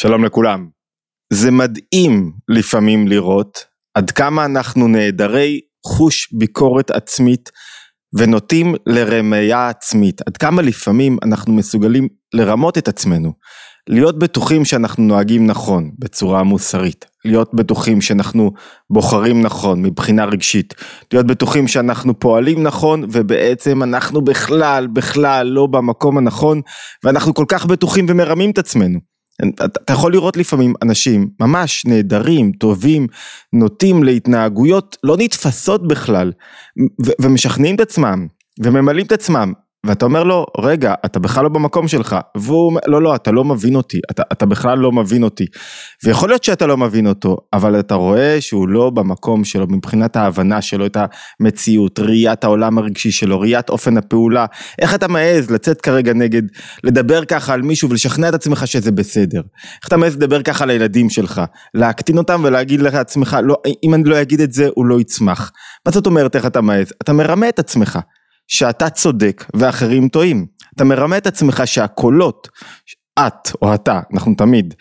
שלום לכולם. זה מדהים לפעמים לראות עד כמה אנחנו נעדרי חוש ביקורת עצמית ונוטים לרמייה עצמית, עד כמה לפעמים אנחנו מסוגלים לרמות את עצמנו, להיות בטוחים שאנחנו נוהגים נכון בצורה מוסרית, להיות בטוחים שאנחנו בוחרים נכון מבחינה רגשית, להיות בטוחים שאנחנו פועלים נכון ובעצם אנחנו בכלל בכלל לא במקום הנכון ואנחנו כל כך בטוחים ומרמים את עצמנו. אתה יכול לראות לפעמים אנשים ממש נהדרים, טובים, נוטים להתנהגויות לא נתפסות בכלל ומשכנעים את עצמם וממלאים את עצמם ואתה אומר לו, רגע, אתה בכלל לא במקום שלך, והוא אומר, לא, לא, אתה לא מבין אותי, אתה, אתה בכלל לא מבין אותי. ויכול להיות שאתה לא מבין אותו, אבל אתה רואה שהוא לא במקום שלו, מבחינת ההבנה שלו את המציאות, ראיית העולם הרגשי שלו, ראיית אופן הפעולה, איך אתה מעז לצאת כרגע נגד, לדבר ככה על מישהו ולשכנע את עצמך שזה בסדר. איך אתה מעז לדבר ככה על הילדים שלך, להקטין אותם ולהגיד לעצמך, לא, אם אני לא אגיד את זה, הוא לא יצמח. מה זאת אומרת איך אתה מעז? אתה מרמה את עצמך. שאתה צודק ואחרים טועים. אתה מרמה את עצמך שהקולות, את או אתה, אנחנו תמיד,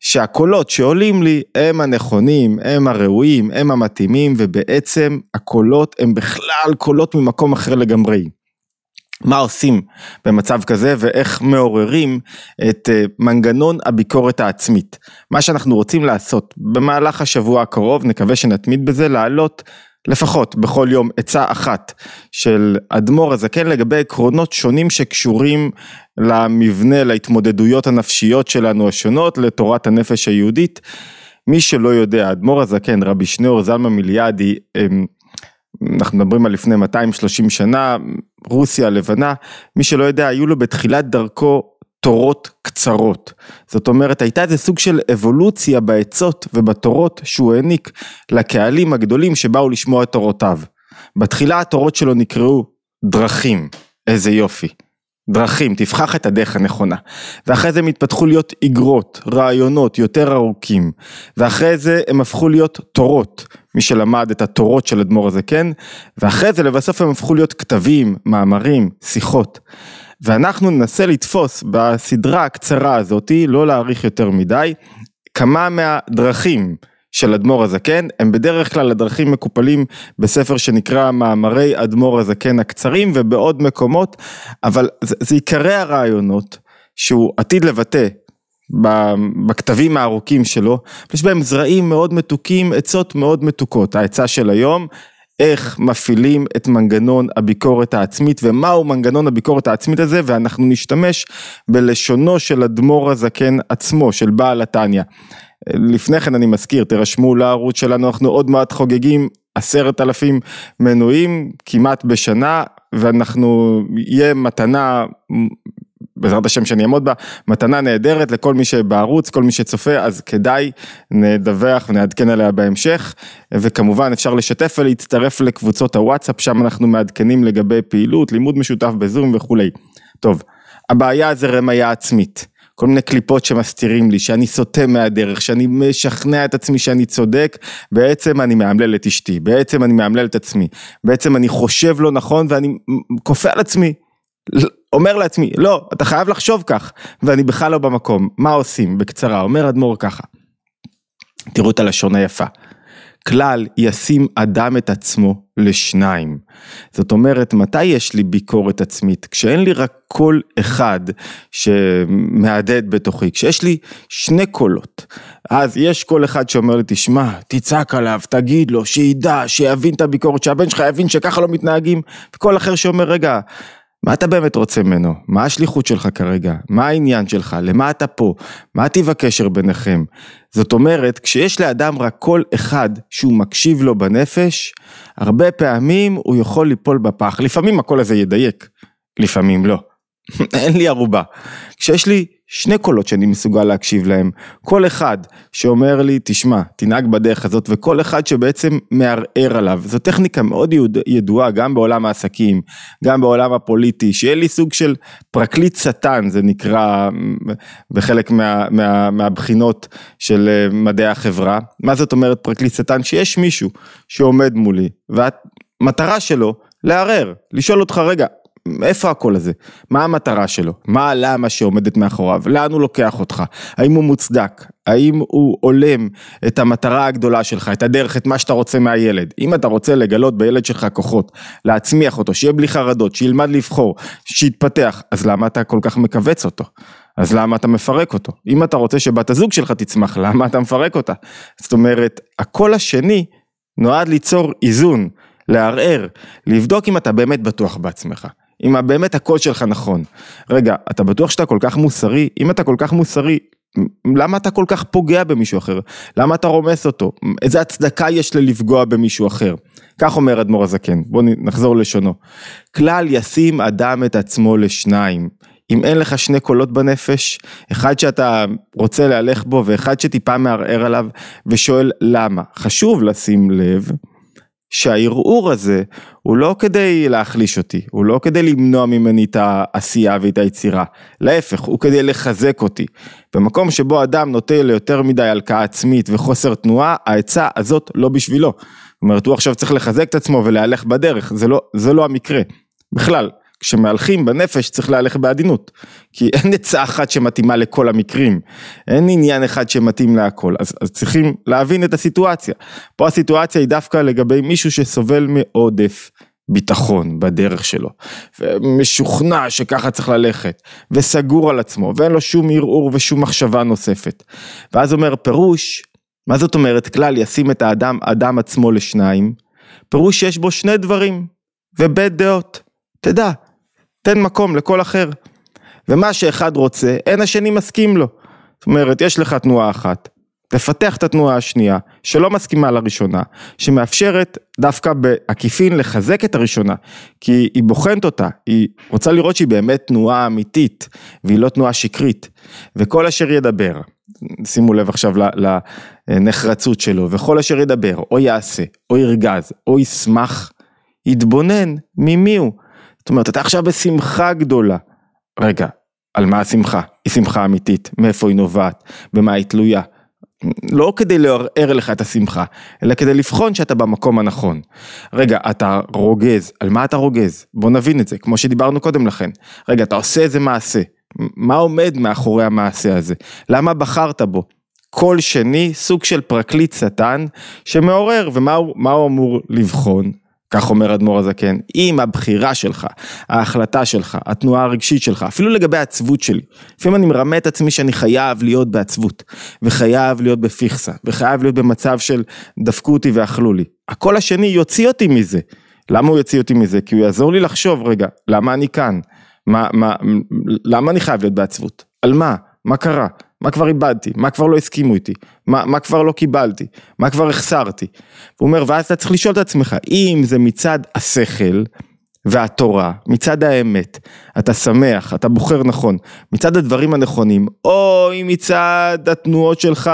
שהקולות שעולים לי הם הנכונים, הם הראויים, הם המתאימים, ובעצם הקולות הם בכלל קולות ממקום אחר לגמרי. מה עושים במצב כזה ואיך מעוררים את אה, מנגנון הביקורת העצמית. מה שאנחנו רוצים לעשות במהלך השבוע הקרוב, נקווה שנתמיד בזה, לעלות לפחות בכל יום עצה אחת של אדמו"ר הזקן לגבי עקרונות שונים שקשורים למבנה, להתמודדויות הנפשיות שלנו השונות, לתורת הנפש היהודית. מי שלא יודע, אדמו"ר הזקן, רבי שניאור זלמה מיליאדי, אנחנו מדברים על לפני 230 שנה, רוסיה הלבנה, מי שלא יודע, היו לו בתחילת דרכו תורות קצרות. זאת אומרת, הייתה איזה סוג של אבולוציה בעצות ובתורות שהוא העניק לקהלים הגדולים שבאו לשמוע את תורותיו. בתחילה התורות שלו נקראו דרכים, איזה יופי. דרכים, תבחח את הדרך הנכונה. ואחרי זה הם התפתחו להיות איגרות, רעיונות יותר ארוכים. ואחרי זה הם הפכו להיות תורות, מי שלמד את התורות של אדמו"ר הזקן, ואחרי זה לבסוף הם הפכו להיות כתבים, מאמרים, שיחות. ואנחנו ננסה לתפוס בסדרה הקצרה הזאתי, לא להאריך יותר מדי, כמה מהדרכים של אדמו"ר הזקן, הם בדרך כלל הדרכים מקופלים בספר שנקרא מאמרי אדמו"ר הזקן הקצרים ובעוד מקומות, אבל זה, זה עיקרי הרעיונות שהוא עתיד לבטא בכתבים הארוכים שלו, יש בהם זרעים מאוד מתוקים, עצות מאוד מתוקות. העצה של היום, איך מפעילים את מנגנון הביקורת העצמית ומהו מנגנון הביקורת העצמית הזה ואנחנו נשתמש בלשונו של אדמו"ר הזקן עצמו, של בעל התניא. לפני כן אני מזכיר, תירשמו לערוץ שלנו, אנחנו עוד מעט חוגגים עשרת אלפים מנויים כמעט בשנה ואנחנו, יהיה מתנה בעזרת השם שאני אעמוד בה, מתנה נהדרת לכל מי שבערוץ, כל מי שצופה, אז כדאי נדווח ונעדכן עליה בהמשך, וכמובן אפשר לשתף ולהצטרף לקבוצות הוואטסאפ, שם אנחנו מעדכנים לגבי פעילות, לימוד משותף בזום וכולי. טוב, הבעיה זה רמיה עצמית. כל מיני קליפות שמסתירים לי, שאני סוטה מהדרך, שאני משכנע את עצמי שאני צודק, בעצם אני מאמלל את אשתי, בעצם אני מאמלל את עצמי, בעצם אני חושב לא נכון ואני כופה על עצמי אומר לעצמי, לא, אתה חייב לחשוב כך, ואני בכלל לא במקום, מה עושים? בקצרה, אומר אדמו"ר ככה, תראו את הלשון היפה, כלל ישים אדם את עצמו לשניים. זאת אומרת, מתי יש לי ביקורת עצמית? כשאין לי רק קול אחד שמהדהד בתוכי, כשיש לי שני קולות. אז יש קול אחד שאומר לי, תשמע, תצעק עליו, תגיד לו, שידע, שיבין את הביקורת, שהבן שלך יבין שככה לא מתנהגים, וקול אחר שאומר, רגע, מה אתה באמת רוצה ממנו? מה השליחות שלך כרגע? מה העניין שלך? למה אתה פה? מה טיב הקשר ביניכם? זאת אומרת, כשיש לאדם רק קול אחד שהוא מקשיב לו בנפש, הרבה פעמים הוא יכול ליפול בפח. לפעמים הקול הזה ידייק, לפעמים לא. אין לי ערובה. כשיש לי שני קולות שאני מסוגל להקשיב להם, כל אחד שאומר לי, תשמע, תנהג בדרך הזאת, וכל אחד שבעצם מערער עליו. זו טכניקה מאוד ידועה גם בעולם העסקים, גם בעולם הפוליטי, שיהיה לי סוג של פרקליט שטן, זה נקרא בחלק מה, מה, מהבחינות של אה, מדעי החברה. מה זאת אומרת פרקליט שטן? שיש מישהו שעומד מולי, והמטרה שלו לערער, לשאול אותך, רגע, איפה הקול הזה? מה המטרה שלו? מה הלמה שעומדת מאחוריו? לאן הוא לוקח אותך? האם הוא מוצדק? האם הוא הולם את המטרה הגדולה שלך, את הדרך, את מה שאתה רוצה מהילד? אם אתה רוצה לגלות בילד שלך כוחות, להצמיח אותו, שיהיה בלי חרדות, שילמד לבחור, שיתפתח, אז למה אתה כל כך מכווץ אותו? אז למה אתה מפרק אותו? אם אתה רוצה שבת הזוג שלך תצמח, למה אתה מפרק אותה? זאת אומרת, הקול השני נועד ליצור איזון, לערער, לבדוק אם אתה באמת בטוח בעצמך. אם באמת הקול שלך נכון. רגע, אתה בטוח שאתה כל כך מוסרי? אם אתה כל כך מוסרי, למה אתה כל כך פוגע במישהו אחר? למה אתה רומס אותו? איזה הצדקה יש ללפגוע במישהו אחר? כך אומר אדמו"ר הזקן, בואו נחזור לשונו. כלל ישים אדם את עצמו לשניים. אם אין לך שני קולות בנפש, אחד שאתה רוצה להלך בו ואחד שטיפה מערער עליו ושואל למה. חשוב לשים לב שהערעור הזה הוא לא כדי להחליש אותי, הוא לא כדי למנוע ממני את העשייה ואת היצירה, להפך, הוא כדי לחזק אותי. במקום שבו אדם נוטה ליותר מדי הלקאה עצמית וחוסר תנועה, העצה הזאת לא בשבילו. זאת אומרת, הוא עכשיו צריך לחזק את עצמו ולהלך בדרך, זה לא, זה לא המקרה. בכלל, כשמהלכים בנפש צריך להלך בעדינות, כי אין עצה אחת שמתאימה לכל המקרים, אין עניין אחד שמתאים להכל, אז, אז צריכים להבין את הסיטואציה. פה הסיטואציה היא דווקא לגבי מישהו שסובל מעודף ביטחון בדרך שלו, ומשוכנע שככה צריך ללכת, וסגור על עצמו, ואין לו שום ערעור ושום מחשבה נוספת. ואז אומר פירוש, מה זאת אומרת כלל ישים את האדם, אדם עצמו לשניים? פירוש שיש בו שני דברים, ובית דעות. תדע, תן מקום לכל אחר. ומה שאחד רוצה, אין השני מסכים לו. זאת אומרת, יש לך תנועה אחת, תפתח את התנועה השנייה, שלא מסכימה לראשונה, שמאפשרת דווקא בעקיפין לחזק את הראשונה, כי היא בוחנת אותה, היא רוצה לראות שהיא באמת תנועה אמיתית, והיא לא תנועה שקרית. וכל אשר ידבר, שימו לב עכשיו לנחרצות שלו, וכל אשר ידבר, או יעשה, או ירגז, או ישמח, יתבונן ממי הוא. זאת אומרת, אתה עכשיו בשמחה גדולה. רגע, על מה השמחה? היא שמחה אמיתית, מאיפה היא נובעת, במה היא תלויה. לא כדי לערער לך את השמחה, אלא כדי לבחון שאתה במקום הנכון. רגע, אתה רוגז, על מה אתה רוגז? בוא נבין את זה, כמו שדיברנו קודם לכן. רגע, אתה עושה איזה מעשה, מה עומד מאחורי המעשה הזה? למה בחרת בו? כל שני סוג של פרקליט שטן שמעורר, ומה הוא, הוא אמור לבחון? כך אומר אדמו"ר הזקן, אם הבחירה שלך, ההחלטה שלך, התנועה הרגשית שלך, אפילו לגבי העצבות שלי, לפעמים אני מרמה את עצמי שאני חייב להיות בעצבות, וחייב להיות בפיכסה, וחייב להיות במצב של דפקו אותי ואכלו לי. הקול השני יוציא אותי מזה. למה הוא יוציא אותי מזה? כי הוא יעזור לי לחשוב, רגע, למה אני כאן? מה, מה, למה אני חייב להיות בעצבות? על מה? מה קרה? מה כבר איבדתי? מה כבר לא הסכימו איתי? מה, מה כבר לא קיבלתי? מה כבר החסרתי? הוא אומר, ואז אתה צריך לשאול את עצמך, אם זה מצד השכל והתורה, מצד האמת, אתה שמח, אתה בוחר נכון, מצד הדברים הנכונים, או אם מצד התנועות שלך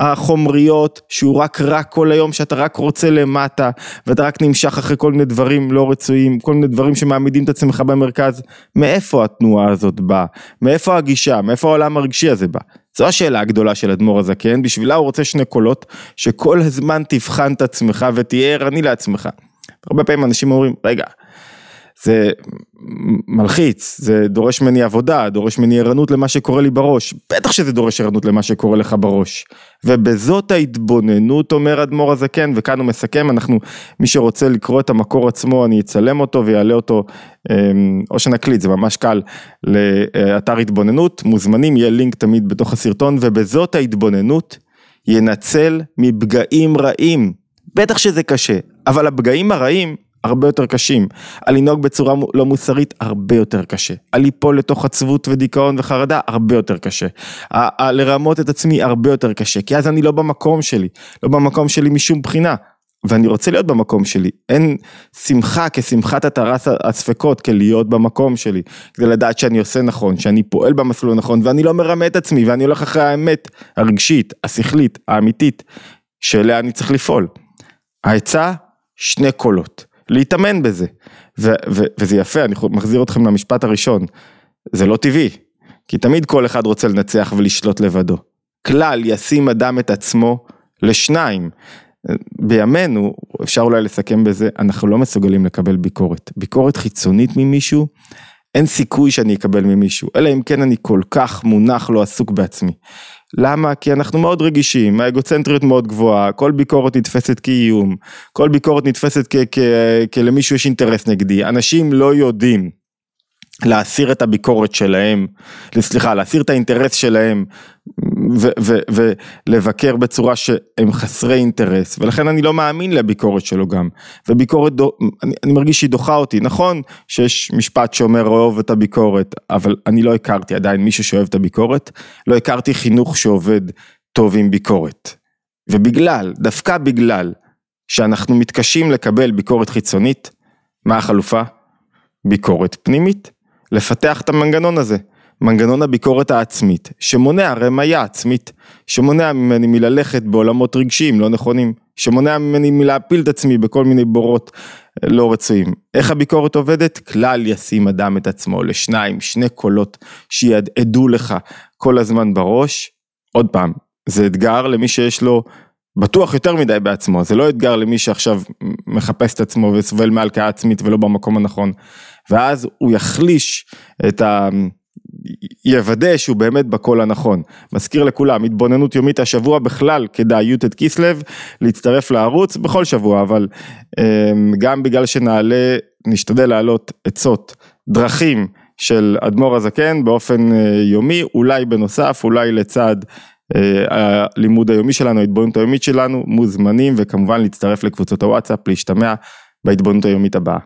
החומריות, שהוא רק רע כל היום, שאתה רק רוצה למטה, ואתה רק נמשך אחרי כל מיני דברים לא רצויים, כל מיני דברים שמעמידים את עצמך במרכז, מאיפה התנועה הזאת באה? מאיפה הגישה? מאיפה העולם הרגשי הזה בא? זו השאלה הגדולה של אדמו"ר הזקן, בשבילה הוא רוצה שני קולות, שכל הזמן תבחן את עצמך ותהיה ערני לעצמך. הרבה פעמים אנשים אומרים, רגע, זה מלחיץ, זה דורש ממני עבודה, דורש ממני ערנות למה שקורה לי בראש, בטח שזה דורש ערנות למה שקורה לך בראש. ובזאת ההתבוננות אומר אדמו"ר הזקן, וכאן הוא מסכם, אנחנו, מי שרוצה לקרוא את המקור עצמו, אני אצלם אותו ויעלה אותו, אמ, או שנקליט, זה ממש קל, לאתר התבוננות, מוזמנים, יהיה לינק תמיד בתוך הסרטון, ובזאת ההתבוננות ינצל מפגעים רעים. בטח שזה קשה, אבל הפגעים הרעים הרבה יותר קשים. על לנהוג בצורה לא מוסרית, הרבה יותר קשה. על ליפול לתוך עצבות ודיכאון וחרדה, הרבה יותר קשה. לרמות את עצמי, הרבה יותר קשה. כי אז אני לא במקום שלי, לא במקום שלי משום בחינה. ואני רוצה להיות במקום שלי, אין שמחה כשמחת התרת הספקות, כלהיות במקום שלי, כדי לדעת שאני עושה נכון, שאני פועל במסלול הנכון, ואני לא מרמה את עצמי, ואני הולך אחרי האמת הרגשית, השכלית, האמיתית, שאליה אני צריך לפעול. העצה, שני קולות. להתאמן בזה. ו- ו- וזה יפה, אני מחזיר אתכם למשפט הראשון, זה לא טבעי, כי תמיד כל אחד רוצה לנצח ולשלוט לבדו. כלל ישים אדם את עצמו לשניים. בימינו, אפשר אולי לסכם בזה, אנחנו לא מסוגלים לקבל ביקורת. ביקורת חיצונית ממישהו, אין סיכוי שאני אקבל ממישהו, אלא אם כן אני כל כך מונח לא עסוק בעצמי. למה? כי אנחנו מאוד רגישים, האגוצנטריות מאוד גבוהה, כל ביקורת נתפסת כאיום, כל ביקורת נתפסת כלמישהו יש אינטרס נגדי, אנשים לא יודעים להסיר את הביקורת שלהם, סליחה, להסיר את האינטרס שלהם ולבקר בצורה שהם חסרי אינטרס, ולכן אני לא מאמין לביקורת שלו גם, וביקורת, דו, אני, אני מרגיש שהיא דוחה אותי, נכון שיש משפט שאומר אוהב את הביקורת, אבל אני לא הכרתי עדיין מישהו שאוהב את הביקורת, לא הכרתי חינוך שעובד טוב עם ביקורת, ובגלל, דווקא בגלל שאנחנו מתקשים לקבל ביקורת חיצונית, מה החלופה? ביקורת פנימית. לפתח את המנגנון הזה, מנגנון הביקורת העצמית, שמונע רמיה עצמית, שמונע ממני מללכת בעולמות רגשיים לא נכונים, שמונע ממני מלהפיל את עצמי בכל מיני בורות אה, לא רצויים. איך הביקורת עובדת? כלל ישים אדם את עצמו לשניים, שני קולות שידעדו לך כל הזמן בראש. עוד פעם, זה אתגר למי שיש לו בטוח יותר מדי בעצמו, זה לא אתגר למי שעכשיו מחפש את עצמו וסובל מהלקאה עצמית ולא במקום הנכון. ואז הוא יחליש את ה... יוודא שהוא באמת בקול הנכון. מזכיר לכולם, התבוננות יומית השבוע בכלל כדאי יוטד כיסלב להצטרף לערוץ בכל שבוע, אבל אמ, גם בגלל שנעלה, נשתדל להעלות עצות, דרכים של אדמו"ר הזקן באופן אה, יומי, אולי בנוסף, אולי לצד אה, הלימוד היומי שלנו, ההתבוננות היומית שלנו, מוזמנים וכמובן להצטרף לקבוצות הוואטסאפ, להשתמע בהתבוננות היומית הבאה.